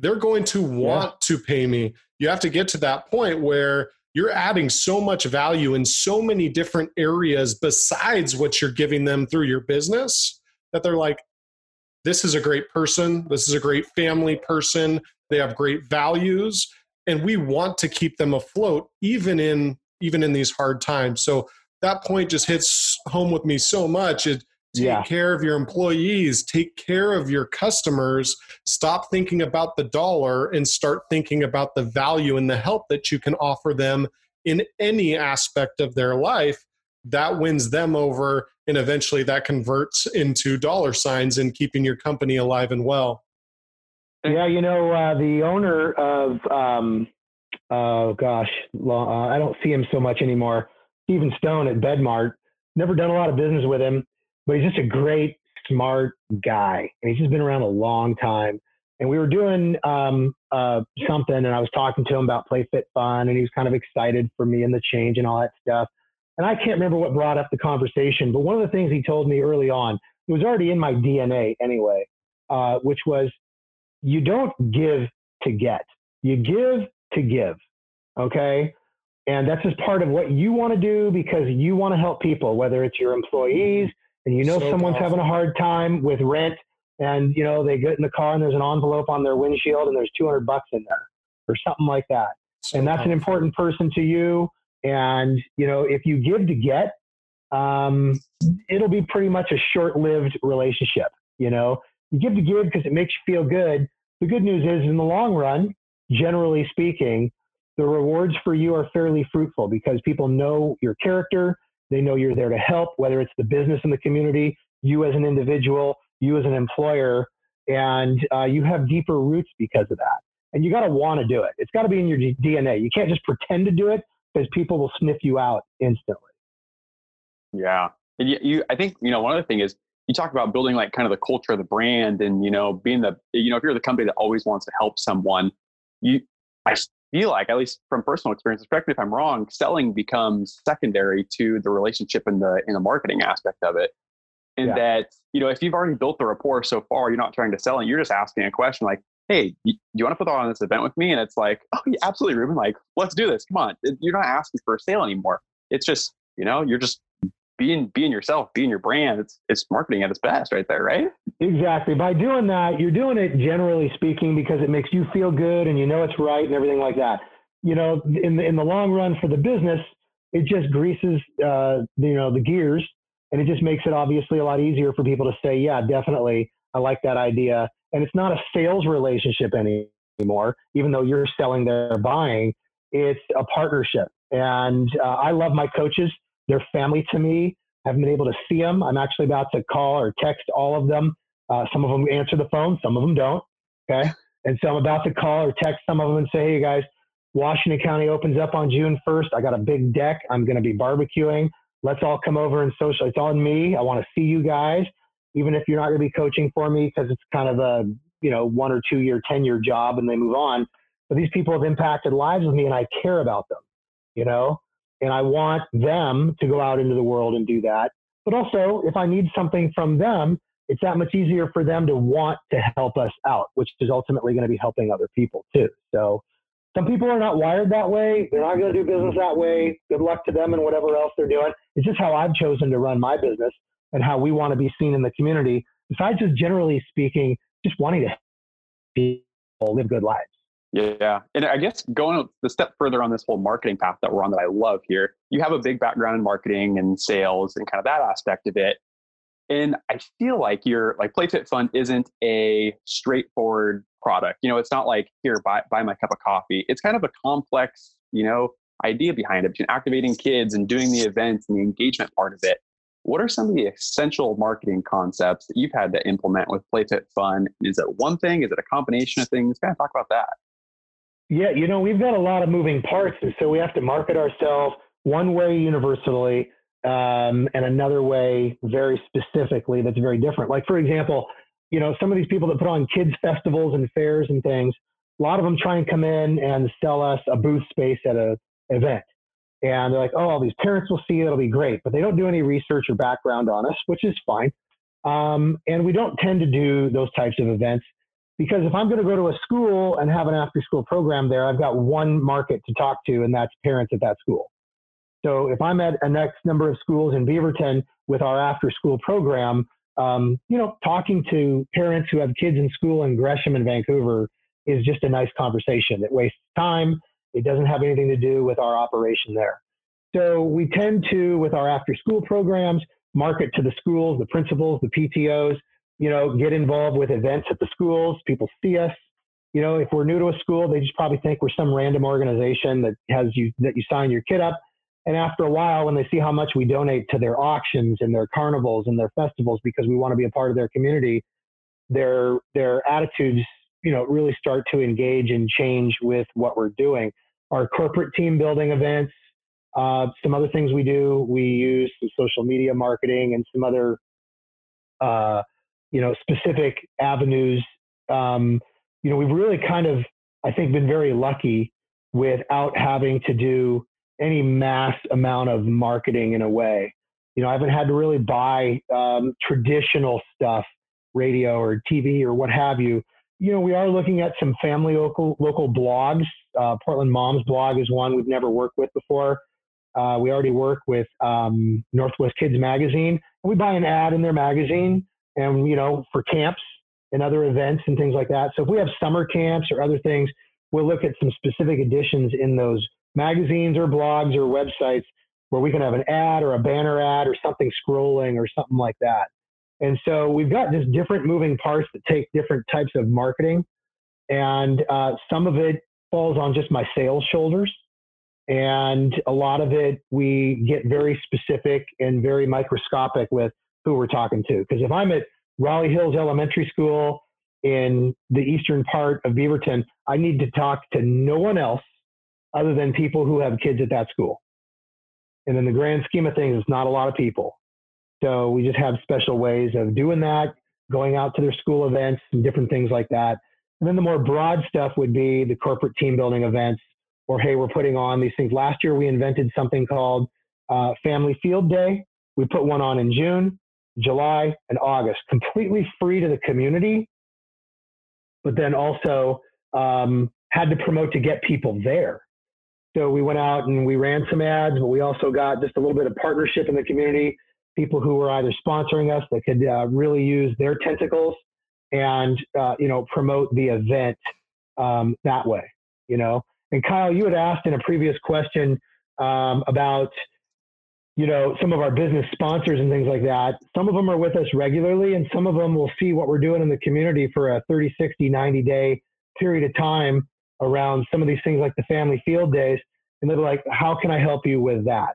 they're going to want yeah. to pay me you have to get to that point where you're adding so much value in so many different areas besides what you're giving them through your business that they're like, this is a great person. This is a great family person. They have great values. And we want to keep them afloat even in even in these hard times. So that point just hits home with me so much. It take yeah. care of your employees take care of your customers stop thinking about the dollar and start thinking about the value and the help that you can offer them in any aspect of their life. That wins them over and eventually that converts into dollar signs and keeping your company alive and well. Yeah you know uh, the owner of um, oh gosh uh, i don't see him so much anymore. Stephen stone at bedmart. Never done a lot of business with him but he's just a great, smart guy. And he's just been around a long time. And we were doing um, uh, something, and I was talking to him about Play Fit Fun, and he was kind of excited for me and the change and all that stuff. And I can't remember what brought up the conversation, but one of the things he told me early on, it was already in my DNA anyway, uh, which was you don't give to get, you give to give. Okay. And that's just part of what you want to do because you want to help people, whether it's your employees, and you know so someone's powerful. having a hard time with rent and you know they get in the car and there's an envelope on their windshield and there's 200 bucks in there or something like that so and that's powerful. an important person to you and you know if you give to get um, it'll be pretty much a short-lived relationship you know you give to give because it makes you feel good the good news is in the long run generally speaking the rewards for you are fairly fruitful because people know your character they know you're there to help, whether it's the business in the community, you as an individual, you as an employer, and uh, you have deeper roots because of that. And you got to want to do it. It's got to be in your DNA. You can't just pretend to do it because people will sniff you out instantly. Yeah, and you, you, I think you know one other thing is you talk about building like kind of the culture of the brand, and you know being the you know if you're the company that always wants to help someone, you I feel like, at least from personal experience, correct me if I'm wrong, selling becomes secondary to the relationship in the in the marketing aspect of it. And yeah. that, you know, if you've already built the rapport so far, you're not trying to sell and you're just asking a question like, hey, you, you want to put on this event with me? And it's like, oh, yeah, absolutely, Ruben. Like, let's do this. Come on. You're not asking for a sale anymore. It's just, you know, you're just being being yourself, being your brand. It's it's marketing at its best, right there, right? Exactly. By doing that, you're doing it generally speaking because it makes you feel good and you know it's right and everything like that. You know, in the in the long run for the business, it just greases uh, you know the gears and it just makes it obviously a lot easier for people to say, yeah, definitely, I like that idea. And it's not a sales relationship anymore, even though you're selling, they're buying. It's a partnership. And uh, I love my coaches they're family to me. I haven't been able to see them. I'm actually about to call or text all of them. Uh, some of them answer the phone, some of them don't. Okay. And so I'm about to call or text some of them and say, hey, guys, Washington County opens up on June 1st. I got a big deck. I'm going to be barbecuing. Let's all come over and social. It's on me. I want to see you guys, even if you're not going to be coaching for me because it's kind of a you know one or two year, ten year job, and they move on. But these people have impacted lives with me, and I care about them. You know, and I want them to go out into the world and do that. But also, if I need something from them, it's that much easier for them to want to help us out, which is ultimately going to be helping other people too. So some people are not wired that way. They're not going to do business that way. Good luck to them and whatever else they're doing. It's just how I've chosen to run my business and how we want to be seen in the community. Besides just generally speaking, just wanting to live good lives. Yeah. And I guess going the step further on this whole marketing path that we're on that I love here, you have a big background in marketing and sales and kind of that aspect of it. And I feel like your like PlayFit Fun isn't a straightforward product. You know, it's not like here buy buy my cup of coffee. It's kind of a complex, you know, idea behind it between activating kids and doing the events and the engagement part of it. What are some of the essential marketing concepts that you've had to implement with PlayFit Fun? Is it one thing? Is it a combination of things? Kind of talk about that. Yeah, you know, we've got a lot of moving parts, and so we have to market ourselves one way universally um, and another way very specifically that's very different. Like, for example, you know, some of these people that put on kids' festivals and fairs and things, a lot of them try and come in and sell us a booth space at a event. And they're like, oh, all these parents will see it, it'll be great. But they don't do any research or background on us, which is fine. Um, and we don't tend to do those types of events because if I'm going to go to a school and have an after school program there, I've got one market to talk to, and that's parents at that school. So if I'm at a next number of schools in Beaverton with our after school program, um, you know, talking to parents who have kids in school in Gresham and Vancouver is just a nice conversation. It wastes time. It doesn't have anything to do with our operation there. So we tend to, with our after school programs, market to the schools, the principals, the PTOs, you know, get involved with events at the schools. People see us. You know, if we're new to a school, they just probably think we're some random organization that has you that you sign your kid up. And after a while, when they see how much we donate to their auctions and their carnivals and their festivals because we want to be a part of their community, their their attitudes, you know, really start to engage and change with what we're doing. Our corporate team building events, uh, some other things we do, we use some social media marketing and some other uh, you know, specific avenues. Um, you know, we've really kind of, I think, been very lucky without having to do any mass amount of marketing in a way. You know, I haven't had to really buy um, traditional stuff, radio or TV or what have you. You know, we are looking at some family local local blogs. Uh, Portland Moms blog is one we've never worked with before. Uh, we already work with um, Northwest Kids Magazine. We buy an ad in their magazine and you know for camps and other events and things like that. So if we have summer camps or other things, we'll look at some specific editions in those magazines or blogs or websites where we can have an ad or a banner ad or something scrolling or something like that. And so we've got just different moving parts that take different types of marketing. And uh, some of it falls on just my sales shoulders. And a lot of it we get very specific and very microscopic with who we're talking to. Because if I'm at Raleigh Hills Elementary School in the eastern part of Beaverton, I need to talk to no one else other than people who have kids at that school. And in the grand scheme of things, it's not a lot of people. So we just have special ways of doing that, going out to their school events and different things like that. And then the more broad stuff would be the corporate team building events, or hey, we're putting on these things. Last year, we invented something called uh, Family Field Day. We put one on in June. July, and August, completely free to the community, but then also um, had to promote to get people there. So we went out and we ran some ads, but we also got just a little bit of partnership in the community. People who were either sponsoring us that could uh, really use their tentacles and uh, you know promote the event um, that way. You know, and Kyle, you had asked in a previous question um, about you know, some of our business sponsors and things like that. Some of them are with us regularly, and some of them will see what we're doing in the community for a 30, 60, 90 day period of time around some of these things like the family field days. And they're like, how can I help you with that?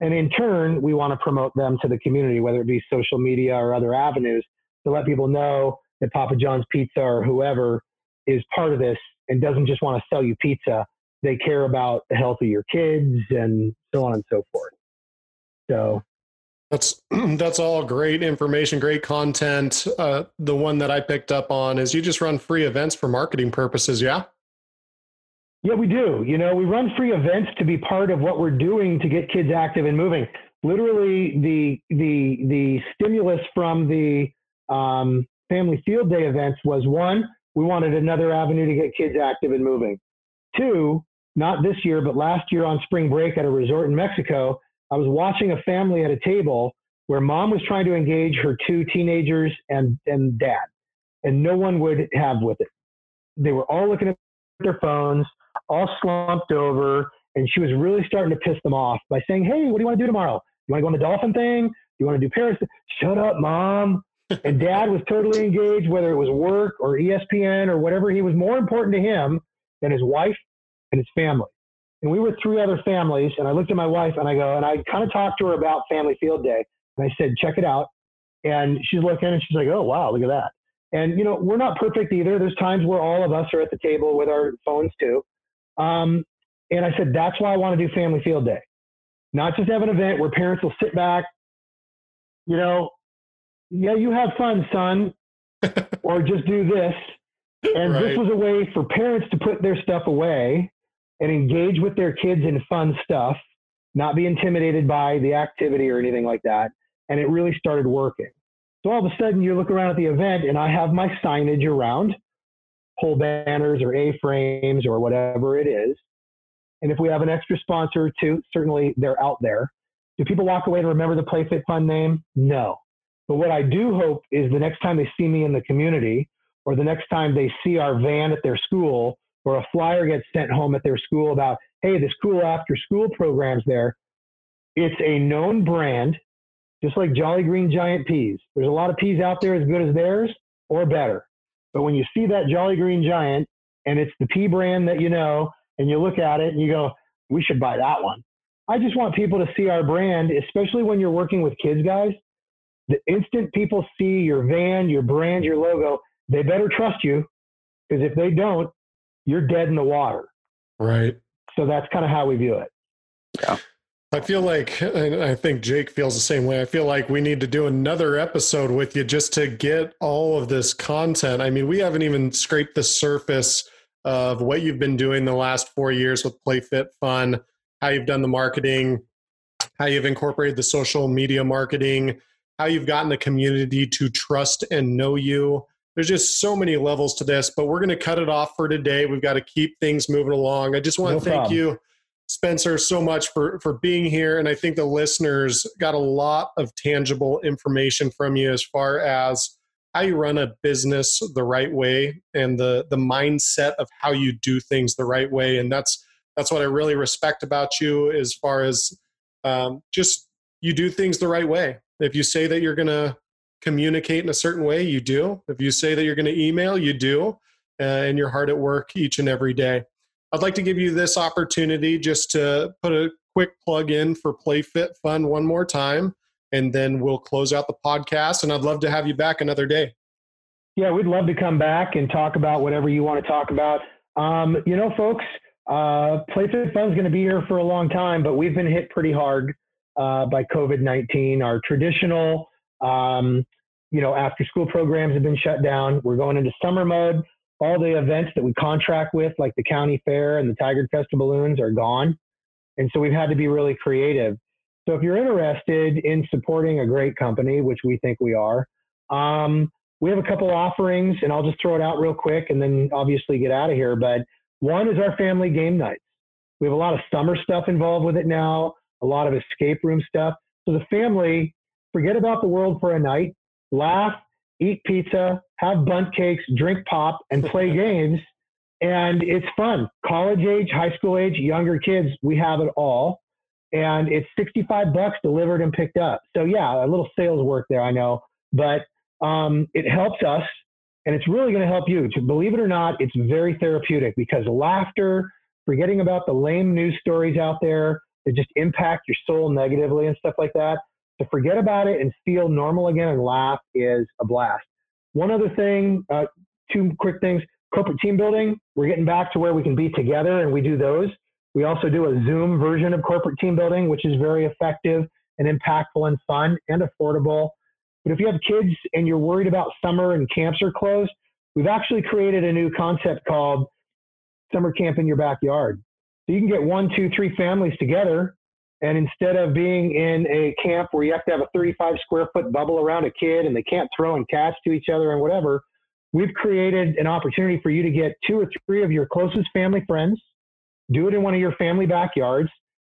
And in turn, we want to promote them to the community, whether it be social media or other avenues, to let people know that Papa John's Pizza or whoever is part of this and doesn't just want to sell you pizza. They care about the health of your kids and so on and so forth. So that's that's all great information, great content. Uh, the one that I picked up on is you just run free events for marketing purposes, yeah? Yeah, we do. You know, we run free events to be part of what we're doing to get kids active and moving. Literally, the the the stimulus from the um, family field day events was one, we wanted another avenue to get kids active and moving. Two, not this year, but last year on spring break at a resort in Mexico, I was watching a family at a table where mom was trying to engage her two teenagers and, and dad, and no one would have with it. They were all looking at their phones, all slumped over, and she was really starting to piss them off by saying, Hey, what do you want to do tomorrow? You want to go on the dolphin thing? you want to do Paris? Shut up, mom. and dad was totally engaged, whether it was work or ESPN or whatever. He was more important to him than his wife and his family. And we were three other families. And I looked at my wife and I go, and I kind of talked to her about Family Field Day. And I said, check it out. And she's looking and she's like, oh, wow, look at that. And, you know, we're not perfect either. There's times where all of us are at the table with our phones too. Um, and I said, that's why I want to do Family Field Day. Not just have an event where parents will sit back, you know, yeah, you have fun, son, or just do this. And right. this was a way for parents to put their stuff away and engage with their kids in fun stuff, not be intimidated by the activity or anything like that. And it really started working. So all of a sudden, you look around at the event, and I have my signage around, pole banners or A frames or whatever it is. And if we have an extra sponsor or two, certainly they're out there. Do people walk away and remember the PlayFit Fun name? No. But what I do hope is the next time they see me in the community or the next time they see our van at their school or a flyer gets sent home at their school about, hey, this cool after school program's there, it's a known brand, just like Jolly Green Giant peas. There's a lot of peas out there as good as theirs or better. But when you see that Jolly Green Giant and it's the pea brand that you know, and you look at it and you go, we should buy that one. I just want people to see our brand, especially when you're working with kids, guys. The instant people see your van, your brand, your logo, they better trust you because if they don't, you're dead in the water. Right. So that's kind of how we view it. Yeah. I feel like, and I think Jake feels the same way. I feel like we need to do another episode with you just to get all of this content. I mean, we haven't even scraped the surface of what you've been doing the last four years with PlayFit Fun, how you've done the marketing, how you've incorporated the social media marketing, how you've gotten the community to trust and know you. There's just so many levels to this, but we're going to cut it off for today. We've got to keep things moving along. I just want no to thank problem. you, Spencer, so much for for being here, and I think the listeners got a lot of tangible information from you as far as how you run a business the right way and the the mindset of how you do things the right way and that's that's what i really respect about you as far as um, just you do things the right way if you say that you're going to communicate in a certain way you do if you say that you're going to email you do uh, and you're hard at work each and every day i'd like to give you this opportunity just to put a quick plug in for play fit fun one more time and then we'll close out the podcast. And I'd love to have you back another day. Yeah, we'd love to come back and talk about whatever you want to talk about. Um, you know, folks, uh, PlayFit Fun's going to be here for a long time, but we've been hit pretty hard uh, by COVID 19. Our traditional, um, you know, after school programs have been shut down. We're going into summer mode. All the events that we contract with, like the county fair and the Tigard Fest of Balloons, are gone. And so we've had to be really creative. So if you're interested in supporting a great company, which we think we are, um, we have a couple offerings, and I'll just throw it out real quick, and then obviously get out of here. But one is our family game nights. We have a lot of summer stuff involved with it now, a lot of escape room stuff. So the family, forget about the world for a night, laugh, eat pizza, have Bundt cakes, drink pop, and play games. And it's fun. College age, high school age, younger kids, we have it all and it's 65 bucks delivered and picked up. So yeah, a little sales work there, I know, but um, it helps us and it's really going to help you. To believe it or not, it's very therapeutic because laughter, forgetting about the lame news stories out there that just impact your soul negatively and stuff like that, to forget about it and feel normal again and laugh is a blast. One other thing, uh, two quick things. Corporate team building, we're getting back to where we can be together and we do those. We also do a Zoom version of corporate team building, which is very effective and impactful and fun and affordable. But if you have kids and you're worried about summer and camps are closed, we've actually created a new concept called summer camp in your backyard. So you can get one, two, three families together. And instead of being in a camp where you have to have a 35 square foot bubble around a kid and they can't throw and catch to each other and whatever, we've created an opportunity for you to get two or three of your closest family friends do it in one of your family backyards.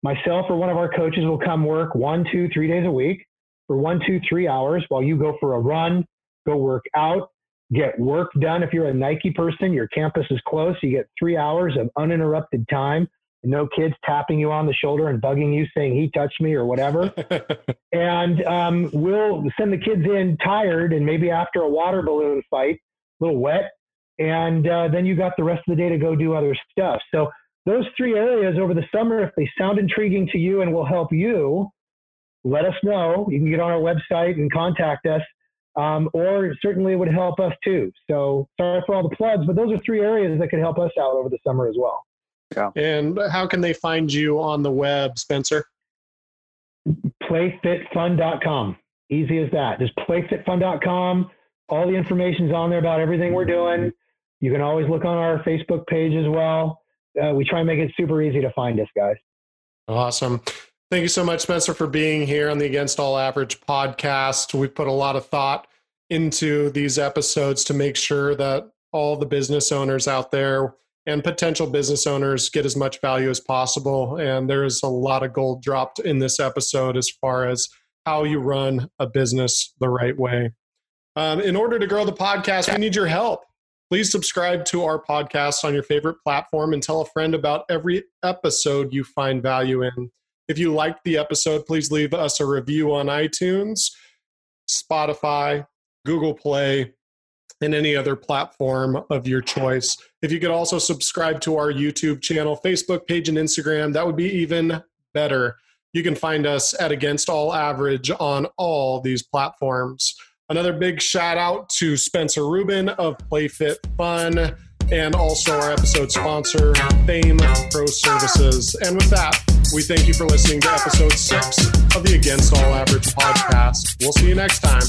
Myself or one of our coaches will come work one, two, three days a week for one, two, three hours while you go for a run, go work out, get work done. If you're a Nike person, your campus is close. You get three hours of uninterrupted time no kids tapping you on the shoulder and bugging you saying he touched me or whatever. and um, we'll send the kids in tired and maybe after a water balloon fight, a little wet. And uh, then you got the rest of the day to go do other stuff. So those three areas over the summer, if they sound intriguing to you and will help you, let us know. You can get on our website and contact us. Um, or certainly it would help us too. So sorry for all the plugs, but those are three areas that could help us out over the summer as well. Yeah. And how can they find you on the web, Spencer? Playfitfun.com. Easy as that. Just playfitfun.com. All the information's on there about everything we're doing. You can always look on our Facebook page as well. Uh, we try and make it super easy to find us, guys. Awesome. Thank you so much, Spencer, for being here on the Against All Average podcast. We put a lot of thought into these episodes to make sure that all the business owners out there and potential business owners get as much value as possible. And there is a lot of gold dropped in this episode as far as how you run a business the right way. Um, in order to grow the podcast, we need your help. Please subscribe to our podcast on your favorite platform and tell a friend about every episode you find value in. If you liked the episode, please leave us a review on iTunes, Spotify, Google Play, and any other platform of your choice. If you could also subscribe to our YouTube channel, Facebook page, and Instagram, that would be even better. You can find us at Against All Average on all these platforms. Another big shout out to Spencer Rubin of PlayFit Fun and also our episode sponsor, Faem Pro Services. And with that, we thank you for listening to episode six of the Against All Average podcast. We'll see you next time.